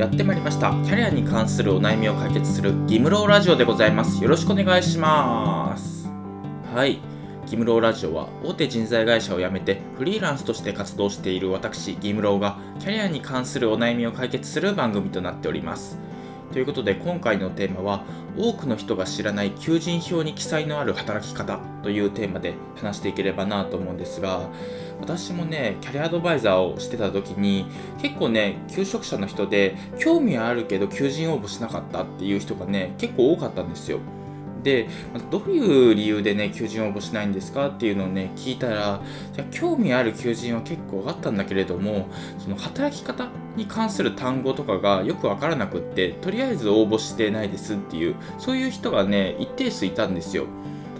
やってまいりました。キャリアに関するお悩みを解決するギムローラジオでございます。よろしくお願いします。はい。ギムローラジオは大手人材会社を辞めてフリーランスとして活動している私ギムローがキャリアに関するお悩みを解決する番組となっております。ということで今回のテーマは多くの人が知らない求人票に記載のある働き方というテーマで話していければなと思うんですが私もねキャリアアドバイザーをしてた時に結構ね求職者の人で興味はあるけど求人応募しなかったっていう人がね結構多かったんですよ。でどういう理由でね求人応募しないんですかっていうのをね聞いたらじゃ興味ある求人は結構あったんだけれどもその働き方に関する単語とかがよくわからなくってとりあえず応募してないですっていうそういう人がね一定数いたんですよ。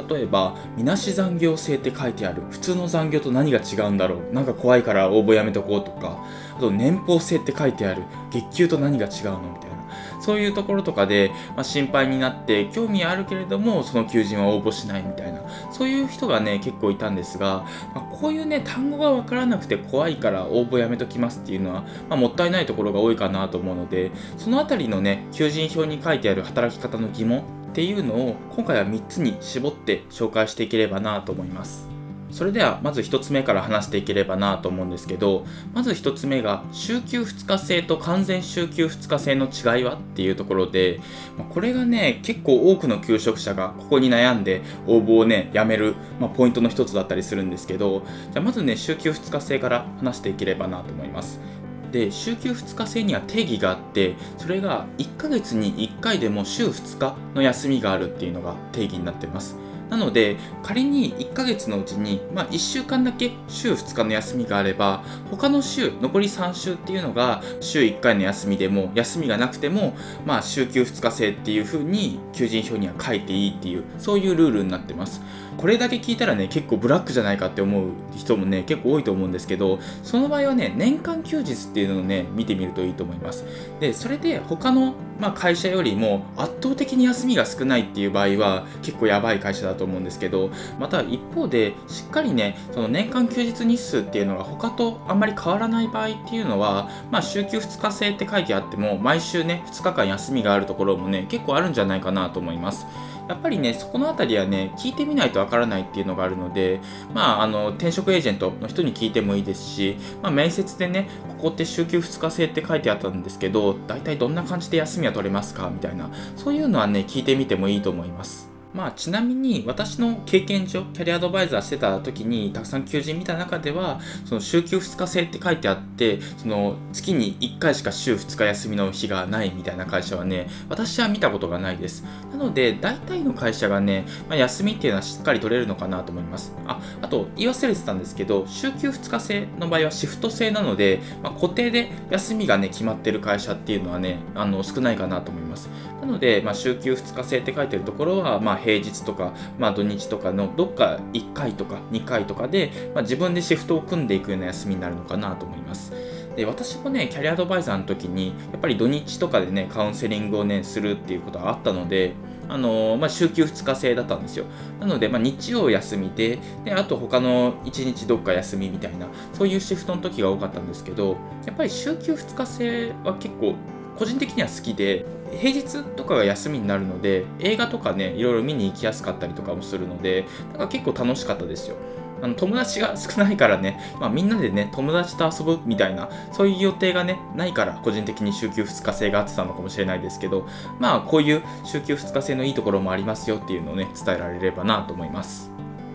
例えば、みなし残業制って書いてある。普通の残業と何が違うんだろう。なんか怖いから応募やめとこうとか。あと、年俸制って書いてある。月給と何が違うのみたいな。そういうところとかで、まあ、心配になって興味あるけれどもその求人は応募しないみたいなそういう人がね結構いたんですが、まあ、こういうね単語が分からなくて怖いから応募やめときますっていうのは、まあ、もったいないところが多いかなと思うのでその辺りのね求人票に書いてある働き方の疑問っていうのを今回は3つに絞って紹介していければなと思います。それではまず1つ目から話していければなと思うんですけどまず1つ目が週休2日制と完全週休2日制の違いはっていうところでこれがね結構多くの求職者がここに悩んで応募をねやめる、まあ、ポイントの一つだったりするんですけどじゃあまずね週休2日制から話していければなと思います。で週休2日制には定義があってそれが1ヶ月に1回でも週2日の休みがあるっていうのが定義になってます。なので仮に1ヶ月のうちに、まあ、1週間だけ週2日の休みがあれば他の週残り3週っていうのが週1回の休みでも休みがなくても、まあ、週休2日制っていうふうに求人票には書いていいっていうそういうルールになってます。これだけ聞いたらね結構ブラックじゃないかって思う人もね結構多いと思うんですけどその場合はね年間休日っていうのをね見てみるといいと思います。でそれで他の、まあ、会社よりも圧倒的に休みが少ないっていう場合は結構やばい会社だと思うんですけどまた一方でしっかりねその年間休日日数っていうのが他とあんまり変わらない場合っていうのはまあ週休2日制って書いてあっても毎週ね2日間休みがあるところもね結構あるんじゃないかなと思います。やっぱりね、そこのあたりはね、聞いてみないとわからないっていうのがあるので、まあ、あの、転職エージェントの人に聞いてもいいですし、まあ、面接でね、ここって週休2日制って書いてあったんですけど、大体どんな感じで休みは取れますか？みたいな、そういうのはね、聞いてみてもいいと思います。まあ、ちなみに私の経験上キャリアアドバイザーしてた時にたくさん求人見た中ではその週休2日制って書いてあってその月に1回しか週2日休みの日がないみたいな会社はね私は見たことがないですので大体の会社がね、まあ、休みっていうのはしっかり取れるのかなと思いますああと言い忘れてたんですけど週休2日制の場合はシフト制なので、まあ、固定で休みがね決まってる会社っていうのはねあの少ないかなと思いますなので、まあ、週休2日制って書いてるところは、まあ、平日とか、まあ、土日とかのどっか1回とか2回とかで、まあ、自分でシフトを組んでいくような休みになるのかなと思います。で私もねキャリアアドバイザーの時にやっぱり土日とかでねカウンセリングをねするっていうことがあったのであのまあ、週休2日制だったんですよ。なので、まあ、日曜休みでで、あと他の1日どっか休みみたいな、そういうシフトの時が多かったんですけど、やっぱり週休2日制は結構個人的には好きで、平日とかが休みになるので映画とかねいろいろ見に行きやすかったりとかもするのでだか結構楽しかったですよあの友達が少ないからね、まあ、みんなでね友達と遊ぶみたいなそういう予定がねないから個人的に週休2日制があってたのかもしれないですけどまあこういう週休2日制のいいところもありますよっていうのをね伝えられればなと思います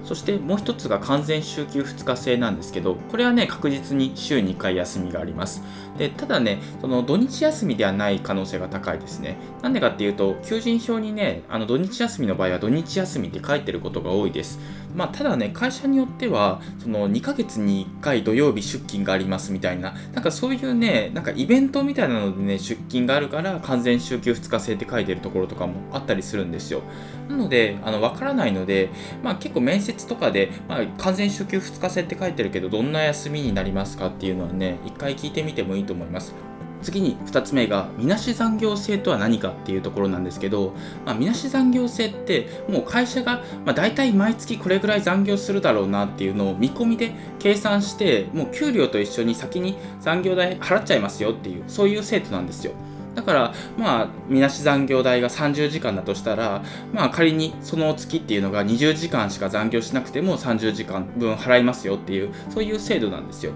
そしてもう一つが完全週休2日制なんですけど、これはね、確実に週2回休みがあります。で、ただね、その土日休みではない可能性が高いですね。なんでかっていうと、求人票にね、あの土日休みの場合は土日休みって書いてることが多いです。まあ、ただね、会社によっては、その2ヶ月に1回土曜日出勤がありますみたいな、なんかそういうね、なんかイベントみたいなのでね、出勤があるから完全週休2日制って書いてるところとかもあったりするんですよ。なので、あの、わからないので、まあ結構面接とかで、まあ完全週休2日制って書いてるけど、どんな休みになりますかっていうのはね、一回聞いてみてもいと思います。次に2つ目が、みなし残業制とは何かっていうところなんですけど、まあ、みなし残業制って、もう会社が、まあ、大体毎月これぐらい残業するだろうなっていうのを見込みで計算して、もう給料と一緒に先に残業代払っちゃいますよっていう、そういう制度なんですよ。だから、まあ、みなし残業代が30時間だとしたら、まあ、仮にその月っていうのが20時間しか残業しなくても30時間分払いますよっていう、そういう制度なんですよ。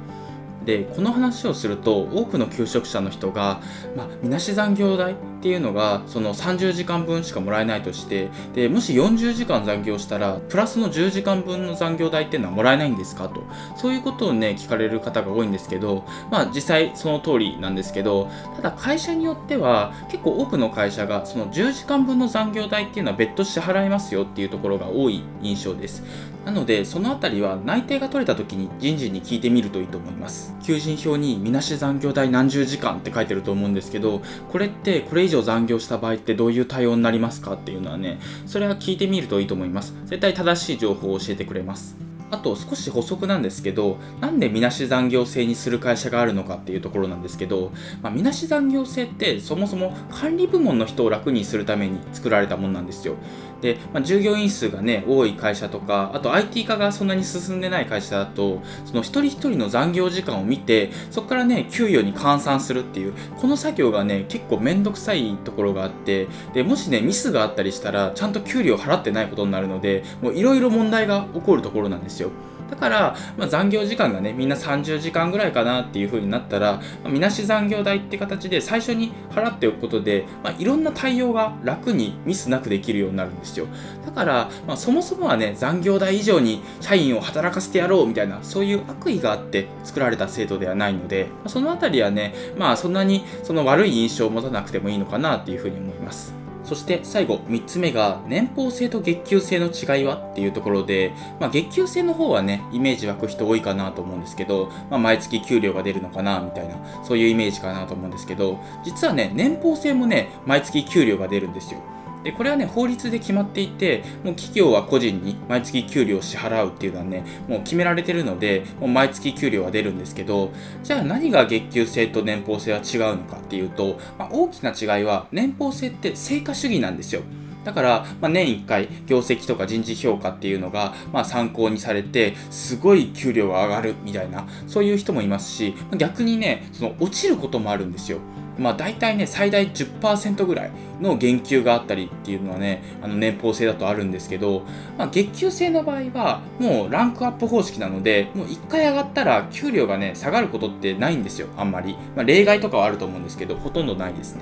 でこの話をすると多くの求職者の人が、まあ、みなし残業代っていうのがその30時間分しかもらえないとしてでもし40時間残業したらプラスの10時間分の残業代っていうのはもらえないんですか？と。そういうことをね聞かれる方が多いんですけどまあ実際その通りなんですけどただ会社によっては結構多くの会社がその10時間分の残業代っていうのは別途支払いますよっていうところが多い印象です。なのでそのあたりは内定が取れた時に人事に聞いてみるといいと思います。求人票にみなし残業代何十時間って書いてると思うんですけどこれってこれ以上残業した場合ってどういう対応になりますかっていうのはねそれは聞いてみるといいと思います。絶対正しい情報を教えてくれます。あと少し補足なんですけど、なんでみなし残業制にする会社があるのかっていうところなんですけど、まあ、みなし残業制ってそもそも管理部門の人を楽にするために作られたものなんですよ。で、まあ、従業員数がね、多い会社とか、あと IT 化がそんなに進んでない会社だと、その一人一人の残業時間を見て、そこからね、給与に換算するっていう、この作業がね、結構めんどくさいところがあって、で、もしね、ミスがあったりしたら、ちゃんと給料払ってないことになるので、もういろいろ問題が起こるところなんですよ。だから、まあ、残業時間がね、みんな30時間ぐらいかなっていう風になったら、まあ、みなし残業代って形で最初に払っておくことで、まあ、いろんな対応が楽にミスなくできるようになるんですですよ。だから、まあ、そもそもはね、残業代以上に社員を働かせてやろうみたいな、そういう悪意があって作られた制度ではないので、まあ、そのあたりはね、まあそんなにその悪い印象を持たなくてもいいのかなっていう風に思います。そして最後3つ目が年俸制と月給制の違いはっていうところで、まあ、月給制の方はねイメージ湧く人多いかなと思うんですけど、まあ、毎月給料が出るのかなみたいなそういうイメージかなと思うんですけど実はね年俸制もね毎月給料が出るんですよでこれはね法律で決まっていてもう企業は個人に毎月給料を支払うっていうのはねもう決められてるのでもう毎月給料は出るんですけどじゃあ何が月給制と年俸制は違うのかっていうと、まあ、大きな違いは年俸制って成果主義なんですよ。だから、まあ、年1回業績とか人事評価っていうのが、まあ、参考にされてすごい給料が上がるみたいなそういう人もいますし逆にねその落ちることもあるんですよまあ、大体ね、最大10%ぐらいの減給があったりっていうのはね、あの年俸制だとあるんですけど、まあ、月給制の場合は、もうランクアップ方式なので、もう1回上がったら給料がね、下がることってないんですよ、あんまり。まあ、例外とかはあると思うんですけど、ほとんどないですね。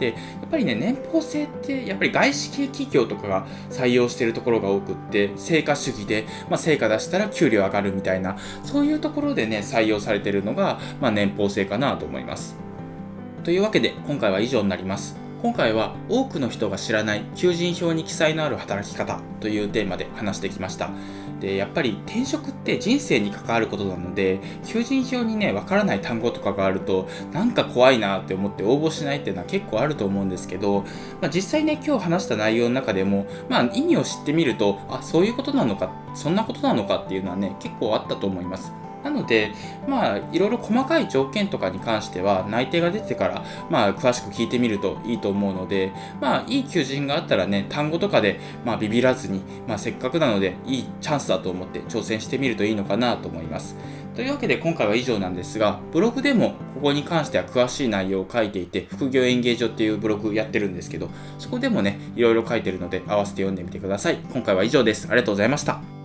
で、やっぱりね、年俸制って、やっぱり外資系企業とかが採用してるところが多くって、成果主義で、まあ、成果出したら給料上がるみたいな、そういうところでね、採用されてるのが、まあ、年俸制かなと思います。というわけで今回は以上になります。今回は多くの人が知らない求人票に記載のある働き方というテーマで話してきました。で、やっぱり転職って人生に関わることなので、求人票にね、わからない単語とかがあると、なんか怖いなって思って応募しないっていうのは結構あると思うんですけど、まあ、実際ね、今日話した内容の中でも、まあ意味を知ってみると、あ、そういうことなのか、そんなことなのかっていうのはね、結構あったと思います。なので、まあ、いろいろ細かい条件とかに関しては、内定が出てから、まあ、詳しく聞いてみるといいと思うので、まあ、いい求人があったらね、単語とかで、まあ、ビビらずに、まあ、せっかくなので、いいチャンスだと思って挑戦してみるといいのかなと思います。というわけで今回は以上なんですが、ブログでもここに関しては詳しい内容を書いていて、副業演芸所っていうブログやってるんですけど、そこでもね、いろいろ書いてるので合わせて読んでみてください。今回は以上です。ありがとうございました。